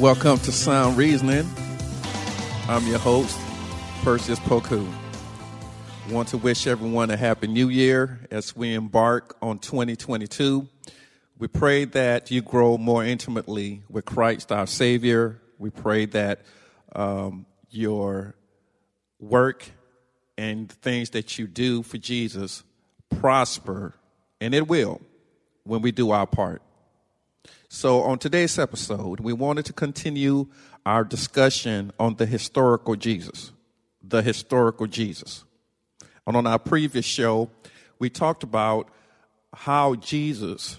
Welcome to Sound Reasoning. I'm your host, Perseus Poku. Want to wish everyone a happy new year as we embark on 2022. We pray that you grow more intimately with Christ our Savior. We pray that um, your work and things that you do for Jesus prosper, and it will when we do our part. So, on today's episode, we wanted to continue our discussion on the historical Jesus. The historical Jesus. And on our previous show, we talked about how Jesus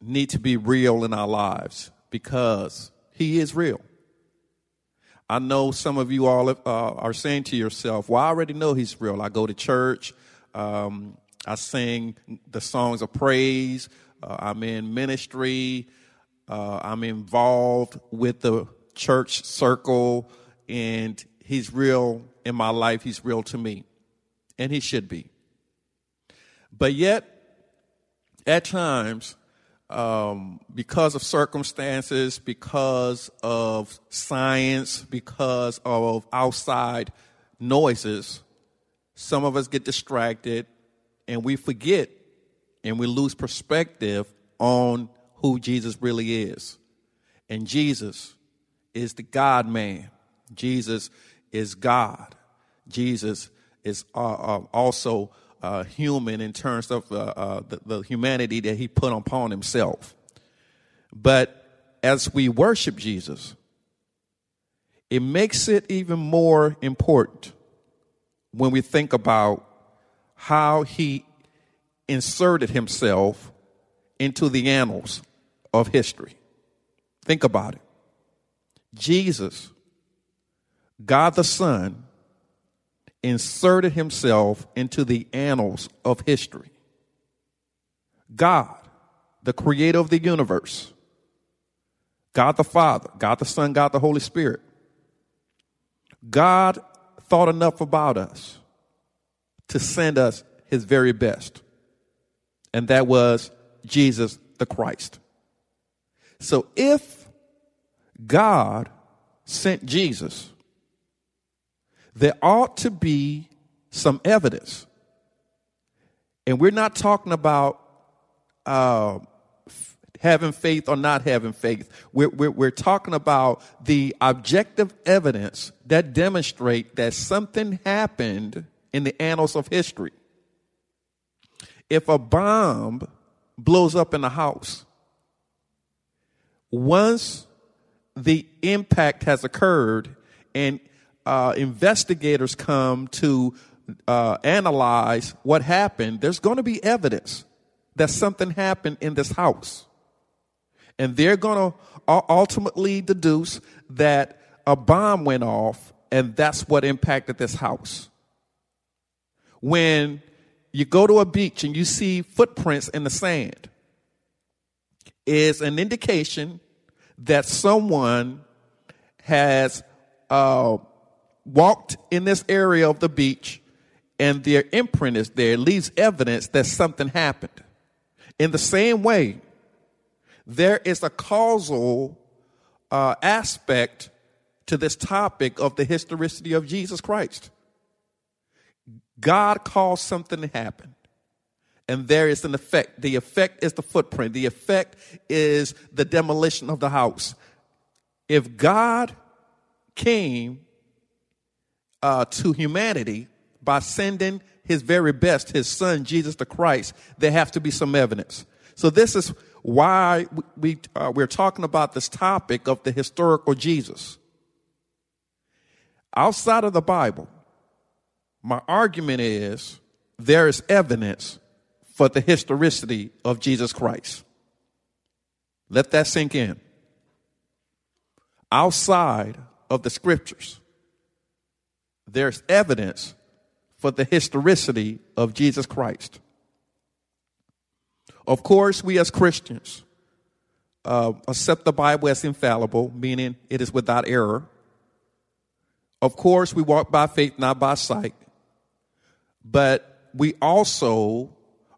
needs to be real in our lives because he is real. I know some of you all uh, are saying to yourself, Well, I already know he's real. I go to church, um, I sing the songs of praise, uh, I'm in ministry. Uh, I'm involved with the church circle, and he's real in my life. He's real to me, and he should be. But yet, at times, um, because of circumstances, because of science, because of outside noises, some of us get distracted and we forget and we lose perspective on who Jesus really is. And Jesus is the God man. Jesus is God. Jesus is uh, uh, also uh, human in terms of uh, uh, the, the humanity that he put upon himself. But as we worship Jesus, it makes it even more important when we think about how he inserted himself into the annals of history. Think about it. Jesus, God the Son, inserted himself into the annals of history. God, the creator of the universe, God the Father, God the Son, God the Holy Spirit. God thought enough about us to send us his very best and that was Jesus the Christ. So if God sent Jesus, there ought to be some evidence. And we're not talking about uh, having faith or not having faith. We're, we're, we're, talking about the objective evidence that demonstrate that something happened in the annals of history if a bomb blows up in a house, once the impact has occurred and uh, investigators come to uh, analyze what happened, there's going to be evidence that something happened in this house. And they're going to ultimately deduce that a bomb went off and that's what impacted this house. When you go to a beach and you see footprints in the sand is an indication that someone has uh, walked in this area of the beach and their imprint is there, leaves evidence that something happened. In the same way, there is a causal uh, aspect to this topic of the historicity of Jesus Christ. God caused something to happen. And there is an effect. The effect is the footprint. The effect is the demolition of the house. If God came uh, to humanity by sending his very best, his son, Jesus the Christ, there has to be some evidence. So this is why we, uh, we're talking about this topic of the historical Jesus. Outside of the Bible, my argument is there is evidence for the historicity of Jesus Christ. Let that sink in. outside of the scriptures, there's evidence for the historicity of Jesus Christ. Of course, we as Christians uh, accept the Bible as infallible, meaning it is without error. Of course, we walk by faith, not by sight. But we also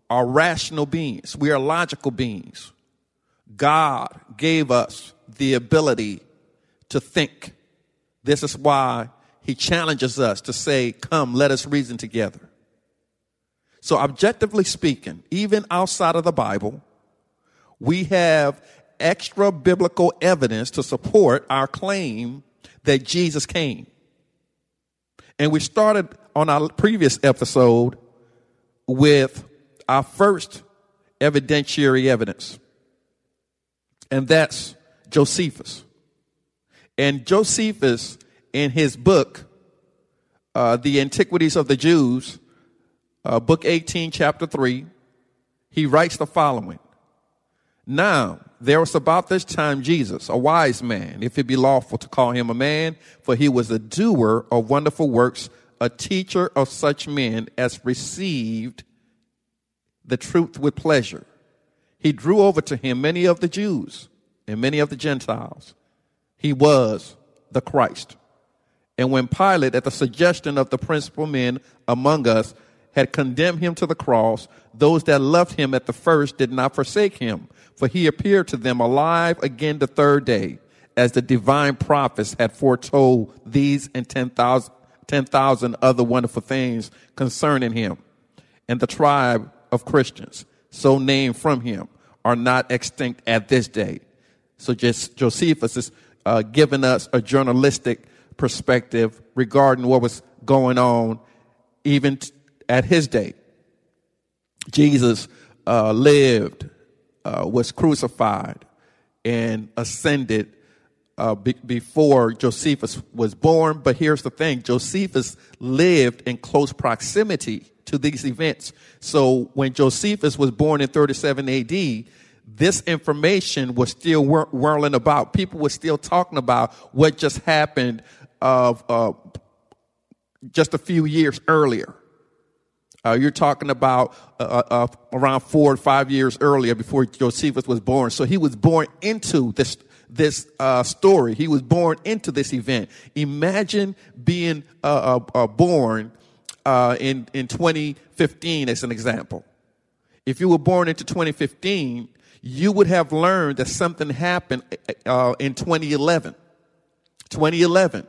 are rational beings. We are logical beings. God gave us the ability to think. This is why he challenges us to say, Come, let us reason together. So, objectively speaking, even outside of the Bible, we have extra biblical evidence to support our claim that Jesus came. And we started on our previous episode with our first evidentiary evidence, and that's Josephus. And Josephus, in his book, uh, The Antiquities of the Jews, uh, book 18, chapter 3, he writes the following Now, there was about this time Jesus, a wise man, if it be lawful to call him a man, for he was a doer of wonderful works, a teacher of such men as received the truth with pleasure. He drew over to him many of the Jews and many of the Gentiles he was the Christ. And when Pilate, at the suggestion of the principal men among us, had condemned him to the cross, those that loved him at the first did not forsake him, for he appeared to them alive again the third day, as the divine prophets had foretold these and 10,000 10, other wonderful things concerning him. And the tribe of Christians, so named from him, are not extinct at this day. So just Josephus is uh, given us a journalistic perspective regarding what was going on even t- at his day. Jesus uh, lived, uh, was crucified, and ascended uh, be- before Josephus was born. But here's the thing Josephus lived in close proximity to these events. So when Josephus was born in 37 AD, this information was still whir- whirling about. People were still talking about what just happened of uh, just a few years earlier. Uh, you're talking about uh, uh, uh, around four or five years earlier before Josephus was born. So he was born into this this uh, story. He was born into this event. Imagine being uh, born in in 2015 as an example. If you were born into 2015, you would have learned that something happened in 2011. 2011,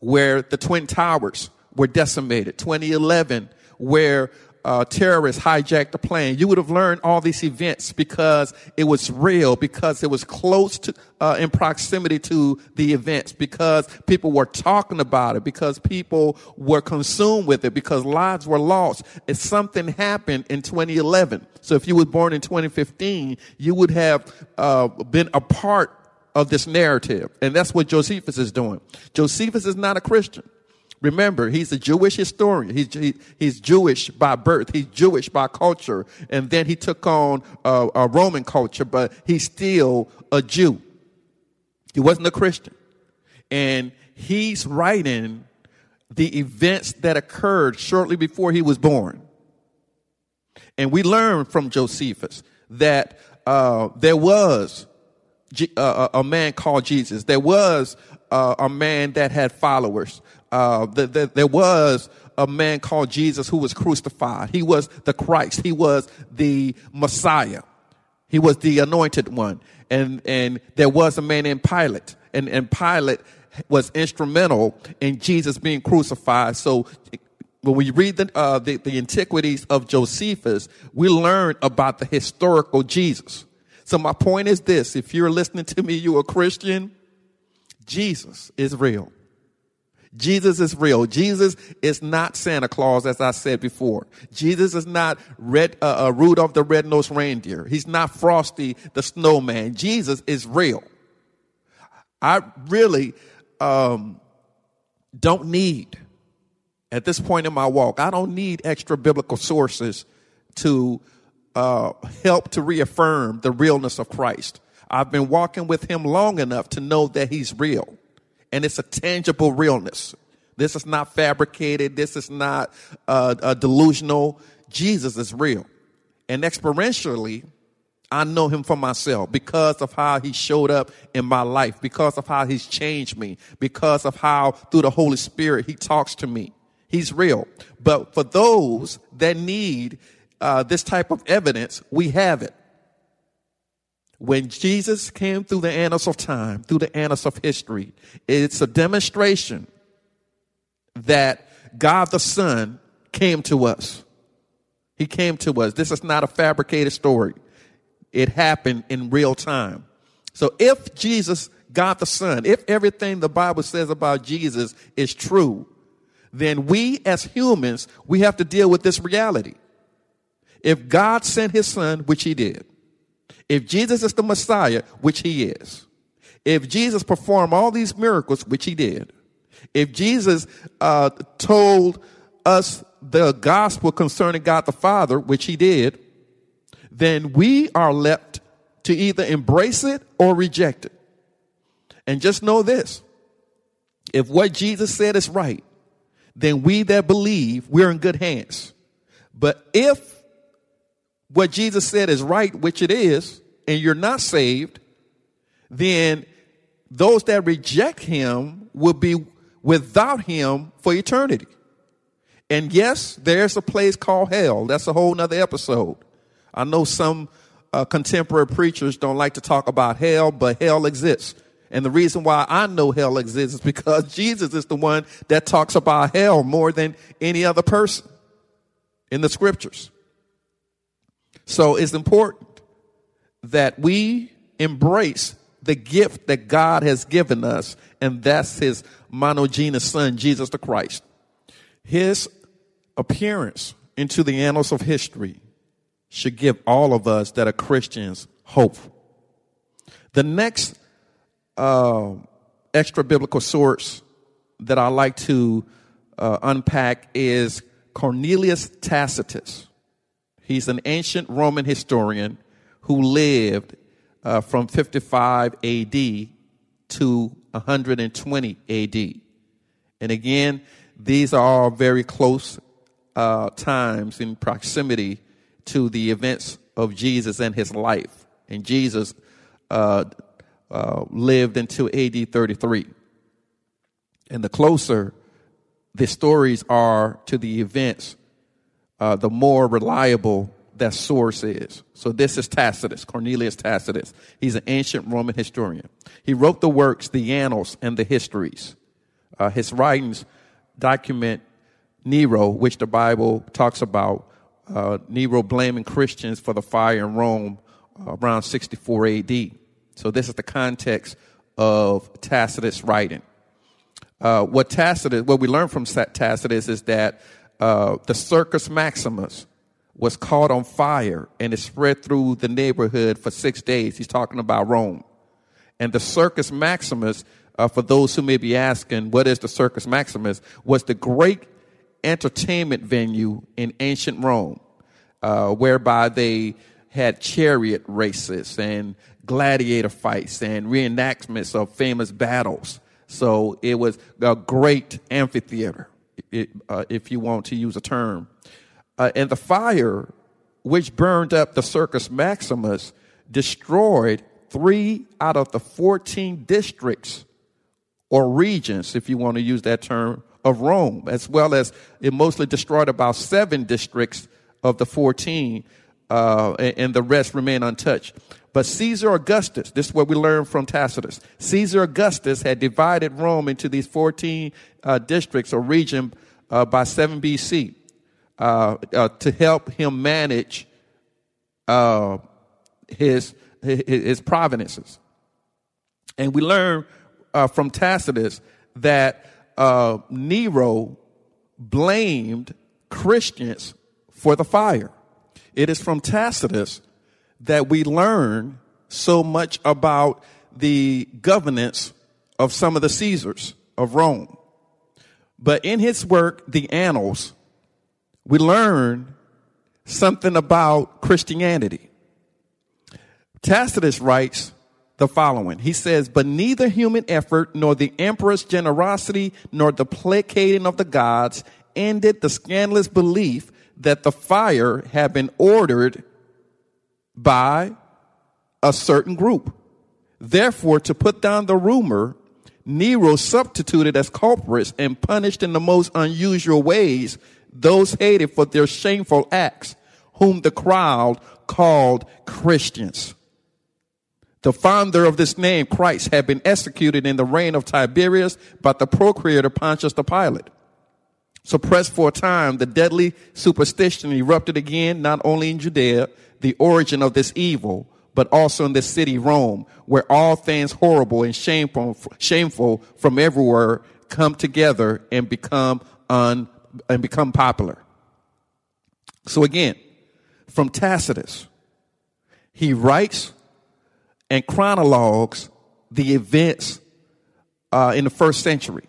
where the Twin Towers were decimated. 2011, where uh, terrorists hijacked the plane. You would have learned all these events because it was real, because it was close to, uh, in proximity to the events, because people were talking about it, because people were consumed with it, because lives were lost. If something happened in 2011, so if you were born in 2015, you would have uh, been a part of this narrative, and that's what Josephus is doing. Josephus is not a Christian. Remember, he's a Jewish historian. He's, he, he's Jewish by birth. He's Jewish by culture. And then he took on a, a Roman culture, but he's still a Jew. He wasn't a Christian. And he's writing the events that occurred shortly before he was born. And we learn from Josephus that uh, there was uh, a man called Jesus. There was uh, a man that had followers uh, the, the, there was a man called Jesus who was crucified. He was the Christ. He was the Messiah. He was the anointed one. And, and there was a man named Pilate. And, and Pilate was instrumental in Jesus being crucified. So when we read the, uh, the, the antiquities of Josephus, we learn about the historical Jesus. So my point is this. If you're listening to me, you're a Christian, Jesus is real. Jesus is real. Jesus is not Santa Claus, as I said before. Jesus is not red, uh, uh, Rudolph the red-nosed reindeer. He's not Frosty the snowman. Jesus is real. I really um, don't need, at this point in my walk, I don't need extra biblical sources to uh, help to reaffirm the realness of Christ. I've been walking with him long enough to know that he's real. And it's a tangible realness. This is not fabricated. This is not uh, uh, delusional. Jesus is real. And experientially, I know him for myself because of how he showed up in my life, because of how he's changed me, because of how through the Holy Spirit he talks to me. He's real. But for those that need uh, this type of evidence, we have it. When Jesus came through the annals of time, through the annals of history, it's a demonstration that God the Son came to us. He came to us. This is not a fabricated story. It happened in real time. So if Jesus, God the Son, if everything the Bible says about Jesus is true, then we as humans, we have to deal with this reality. If God sent his son, which he did, if Jesus is the Messiah, which he is, if Jesus performed all these miracles, which he did, if Jesus uh, told us the gospel concerning God the Father, which he did, then we are left to either embrace it or reject it. And just know this if what Jesus said is right, then we that believe, we're in good hands. But if what Jesus said is right, which it is, and you're not saved, then those that reject him will be without him for eternity. And yes, there's a place called hell. That's a whole nother episode. I know some uh, contemporary preachers don't like to talk about hell, but hell exists. And the reason why I know hell exists is because Jesus is the one that talks about hell more than any other person in the scriptures. So it's important that we embrace the gift that God has given us, and that's his monogenes son, Jesus the Christ. His appearance into the annals of history should give all of us that are Christians hope. The next uh, extra biblical source that I like to uh, unpack is Cornelius Tacitus. He's an ancient Roman historian who lived uh, from 55 AD to 120 AD. And again, these are all very close uh, times in proximity to the events of Jesus and his life. And Jesus uh, uh, lived until AD 33. And the closer the stories are to the events uh, the more reliable that source is. So this is Tacitus, Cornelius Tacitus. He's an ancient Roman historian. He wrote the works, the annals, and the histories. Uh, his writings document Nero, which the Bible talks about. Uh, Nero blaming Christians for the fire in Rome uh, around 64 AD. So this is the context of Tacitus' writing. Uh, what Tacitus, what we learn from Tacitus is that uh, the Circus Maximus was caught on fire and it spread through the neighborhood for six days. He's talking about Rome. And the Circus Maximus, uh, for those who may be asking, what is the Circus Maximus, was the great entertainment venue in ancient Rome, uh, whereby they had chariot races and gladiator fights and reenactments of famous battles. So it was a great amphitheater uh, if you want to use a term. Uh, and the fire, which burned up the Circus Maximus, destroyed three out of the 14 districts or regions, if you want to use that term, of Rome, as well as it mostly destroyed about seven districts of the 14, uh, and, and the rest remain untouched. But Caesar Augustus, this is what we learn from Tacitus. Caesar Augustus had divided Rome into these 14 uh, districts or region uh, by 7 BC uh, uh, to help him manage uh, his, his, his provinces. And we learn from Tacitus that Nero blamed Christians for the fire. It is from Tacitus that we learn so much about the governance of some of the Caesars of Rome. But in his work, The Annals, we learn something about Christianity. Tacitus writes the following. He says, But neither human effort, nor the emperor's generosity, nor the placating of the gods ended the scandalous belief that the fire had been ordered by a certain group. Therefore, to put down the rumor, Nero substituted as culprits and punished in the most unusual ways those hated for their shameful acts, whom the crowd called Christians. The founder of this name, Christ, had been executed in the reign of Tiberius by the procurator Pontius the Pilate. Suppressed for a time, the deadly superstition erupted again, not only in Judea, the origin of this evil, but also in the city Rome, where all things horrible and shameful, shameful from everywhere come together and become un, and become popular. So again, from Tacitus, he writes and chronologues the events uh, in the first century,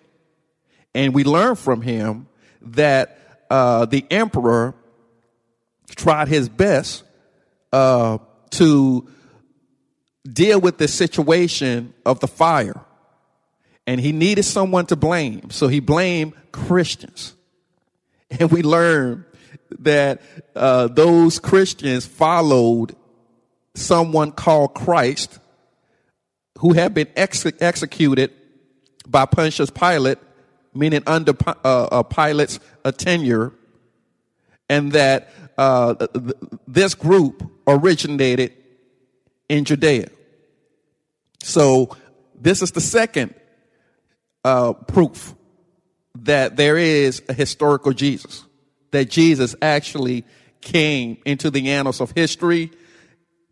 and we learn from him that uh, the emperor tried his best uh, to deal with the situation of the fire. And he needed someone to blame. So he blamed Christians. And we learn that uh, those Christians followed someone called Christ who had been ex- executed by Pontius Pilate, meaning under uh, Pilate's tenure, and that uh, th- this group originated in Judea. So this is the second uh, proof that there is a historical Jesus, that Jesus actually came into the annals of history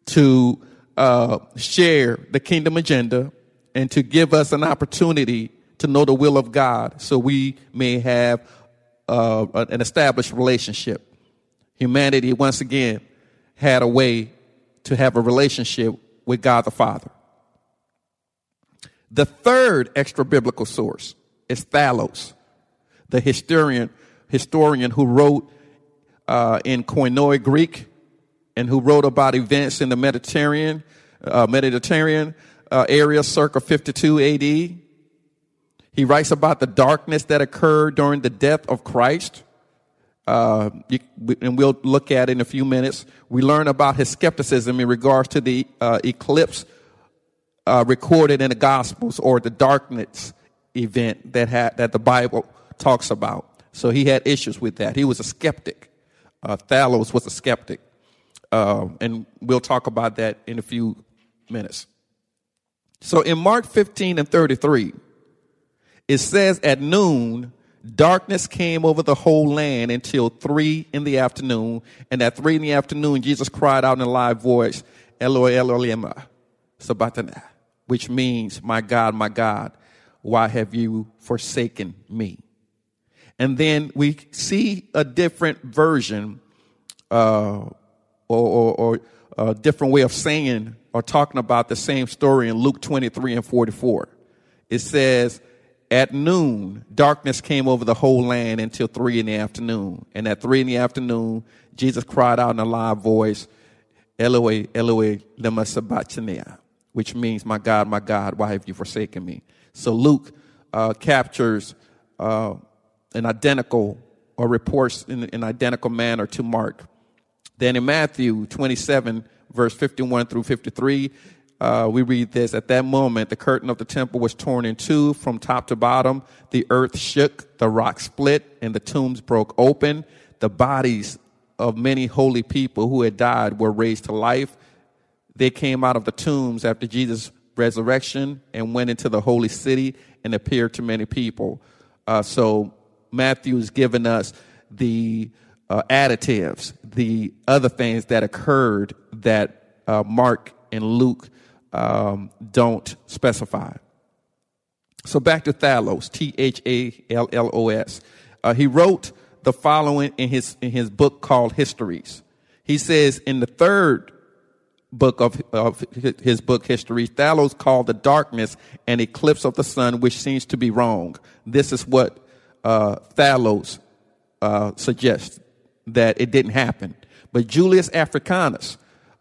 to uh, share the kingdom agenda and to give us an opportunity to know the will of God so we may have uh, an established relationship. Humanity, once again, had a way to have a relationship with God the Father. The third extra biblical source is Thales, the historian, historian who wrote uh, in Koine Greek and who wrote about events in the Mediterranean, uh, Mediterranean uh, area circa 52 AD. He writes about the darkness that occurred during the death of Christ. Uh, and we'll look at in a few minutes. We learn about his skepticism in regards to the uh, eclipse uh, recorded in the Gospels or the darkness event that had that the Bible talks about. So he had issues with that. He was a skeptic. Uh, Thales was a skeptic, uh, and we'll talk about that in a few minutes. So in Mark 15 and 33, it says at noon, darkness came over the whole land until three in the afternoon. And at three in the afternoon, Jesus cried out in a loud voice, Eloi, Eloi, lema sabachthani which means, My God, my God, why have you forsaken me? And then we see a different version uh, or, or, or a different way of saying or talking about the same story in Luke 23 and 44. It says, At noon, darkness came over the whole land until three in the afternoon. And at three in the afternoon, Jesus cried out in a loud voice, Eloi, Eloi, lema sabachthani, which means, My God, my God, why have you forsaken me? So Luke uh, captures uh, an identical or reports in an identical manner to Mark. Then in Matthew 27, verse 51 through 53, uh, we read this At that moment, the curtain of the temple was torn in two from top to bottom. The earth shook, the rock split, and the tombs broke open. The bodies of many holy people who had died were raised to life they came out of the tombs after Jesus' resurrection and went into the holy city and appeared to many people. Uh, so Matthew's given us the uh, additives, the other things that occurred that uh, Mark and Luke um, don't specify. So back to Thallos, T H A L L O S. Uh, he wrote the following in his in his book called Histories. He says in the third book of, of his book history, Thallos called the darkness an eclipse of the sun, which seems to be wrong. This is what uh, Thales uh, suggests that it didn't happen. But Julius Africanus,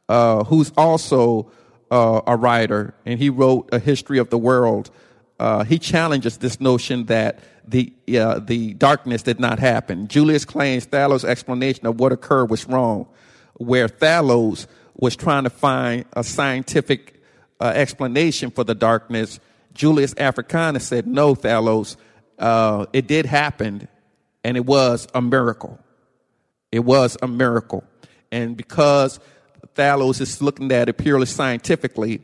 uh, who's also uh, a writer, and he wrote a history of the world. Uh, he challenges this notion that the uh, the darkness did not happen. Julius claims Thallos' explanation of what occurred was wrong, where Thales was trying to find a scientific uh, explanation for the darkness. Julius Africanus said, "No, Thallos, uh, it did happen, and it was a miracle. It was a miracle, and because." Thallos is looking at it purely scientifically,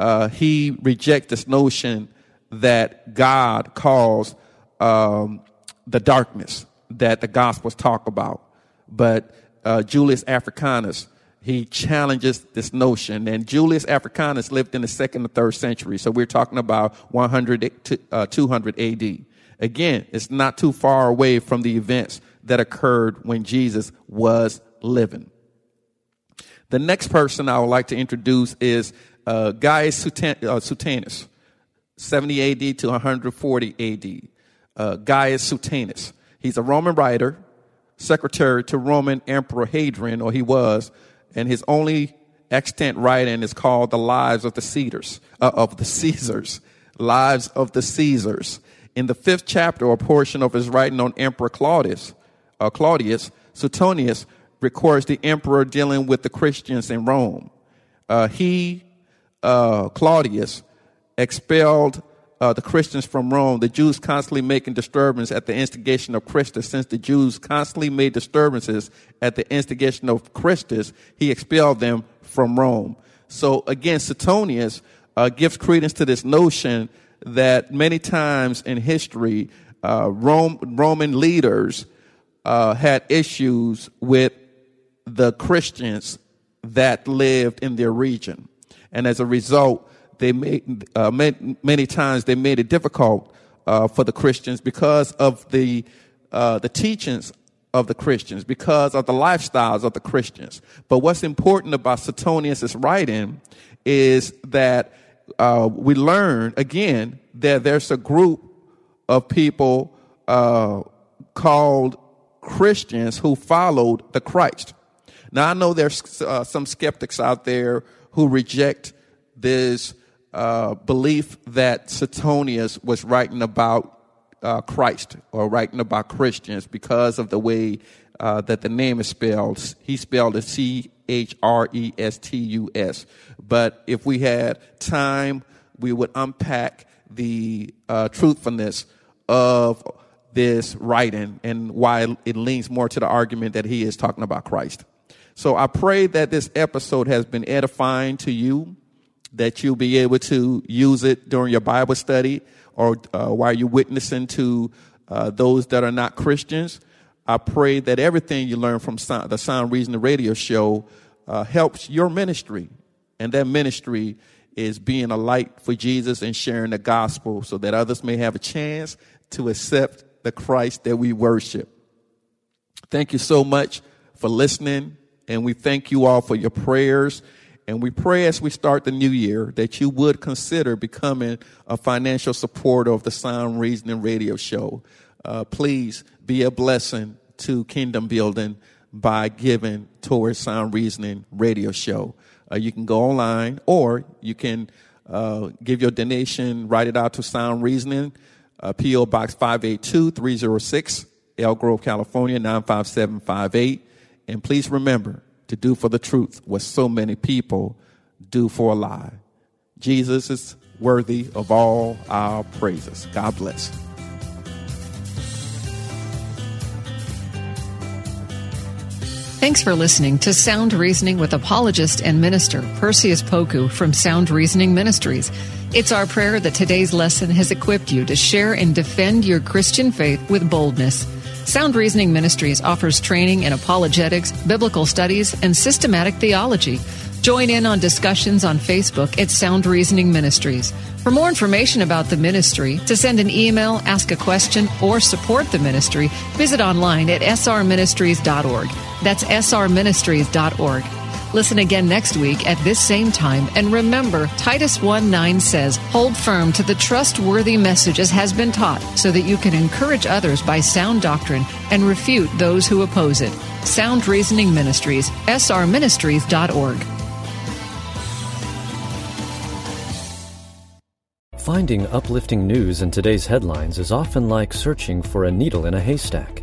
uh, he rejects this notion that God caused um, the darkness that the Gospels talk about. But uh, Julius Africanus, he challenges this notion. And Julius Africanus lived in the second and third century. So we're talking about 100 to uh, 200 AD. Again, it's not too far away from the events that occurred when Jesus was living. The next person I would like to introduce is uh, Gaius uh, Suetonius, 70 AD to 140 AD. Uh, Gaius Suetonius. He's a Roman writer, secretary to Roman Emperor Hadrian, or he was, and his only extant writing is called The Lives of the Caesars, uh, of the Caesars, Lives of the Caesars. In the fifth chapter, or portion of his writing on Emperor Claudius, uh, Claudius, Suetonius records the emperor dealing with the Christians in Rome. Uh, he, uh, Claudius, expelled uh, the Christians from Rome, the Jews constantly making disturbance at the instigation of Christus. Since the Jews constantly made disturbances at the instigation of Christus, he expelled them from Rome. So again, Suetonius uh, gives credence to this notion that many times in history, uh, Rome, Roman leaders uh, had issues with the Christians that lived in their region. And as a result, they made, uh, many, times they made it difficult uh, for the Christians because of the, uh, the teachings of the Christians, because of the lifestyles of the Christians. But what's important about Suetonius' writing is that uh, we learn, again, that there's a group of people uh, called Christians who followed the Christ. Now, I know there's uh, some skeptics out there who reject this uh, belief that Suetonius was writing about uh, Christ or writing about Christians because of the way uh, that the name is spelled. He spelled it C H R E S T U S. But if we had time, we would unpack the uh, truthfulness of this writing and why it leans more to the argument that he is talking about Christ. So I pray that this episode has been edifying to you, that you'll be able to use it during your Bible study or uh, while you're witnessing to uh, those that are not Christians. I pray that everything you learn from the Sound Reasoning Radio Show uh, helps your ministry, and that ministry is being a light for Jesus and sharing the gospel so that others may have a chance to accept the Christ that we worship. Thank you so much for listening. And we thank you all for your prayers. And we pray as we start the new year that you would consider becoming a financial supporter of the Sound Reasoning Radio Show. Uh, please be a blessing to kingdom building by giving towards Sound Reasoning Radio Show. Uh, you can go online or you can uh, give your donation, write it out to Sound Reasoning, uh, P.O. Box 582 306, Elk Grove, California 95758. And please remember to do for the truth what so many people do for a lie. Jesus is worthy of all our praises. God bless. Thanks for listening to Sound Reasoning with apologist and minister Perseus Poku from Sound Reasoning Ministries. It's our prayer that today's lesson has equipped you to share and defend your Christian faith with boldness. Sound Reasoning Ministries offers training in apologetics, biblical studies, and systematic theology. Join in on discussions on Facebook at Sound Reasoning Ministries. For more information about the ministry, to send an email, ask a question, or support the ministry, visit online at srministries.org. That's srministries.org. Listen again next week at this same time. And remember, Titus 1 9 says, Hold firm to the trustworthy message as has been taught, so that you can encourage others by sound doctrine and refute those who oppose it. Sound Reasoning Ministries, srministries.org. Finding uplifting news in today's headlines is often like searching for a needle in a haystack.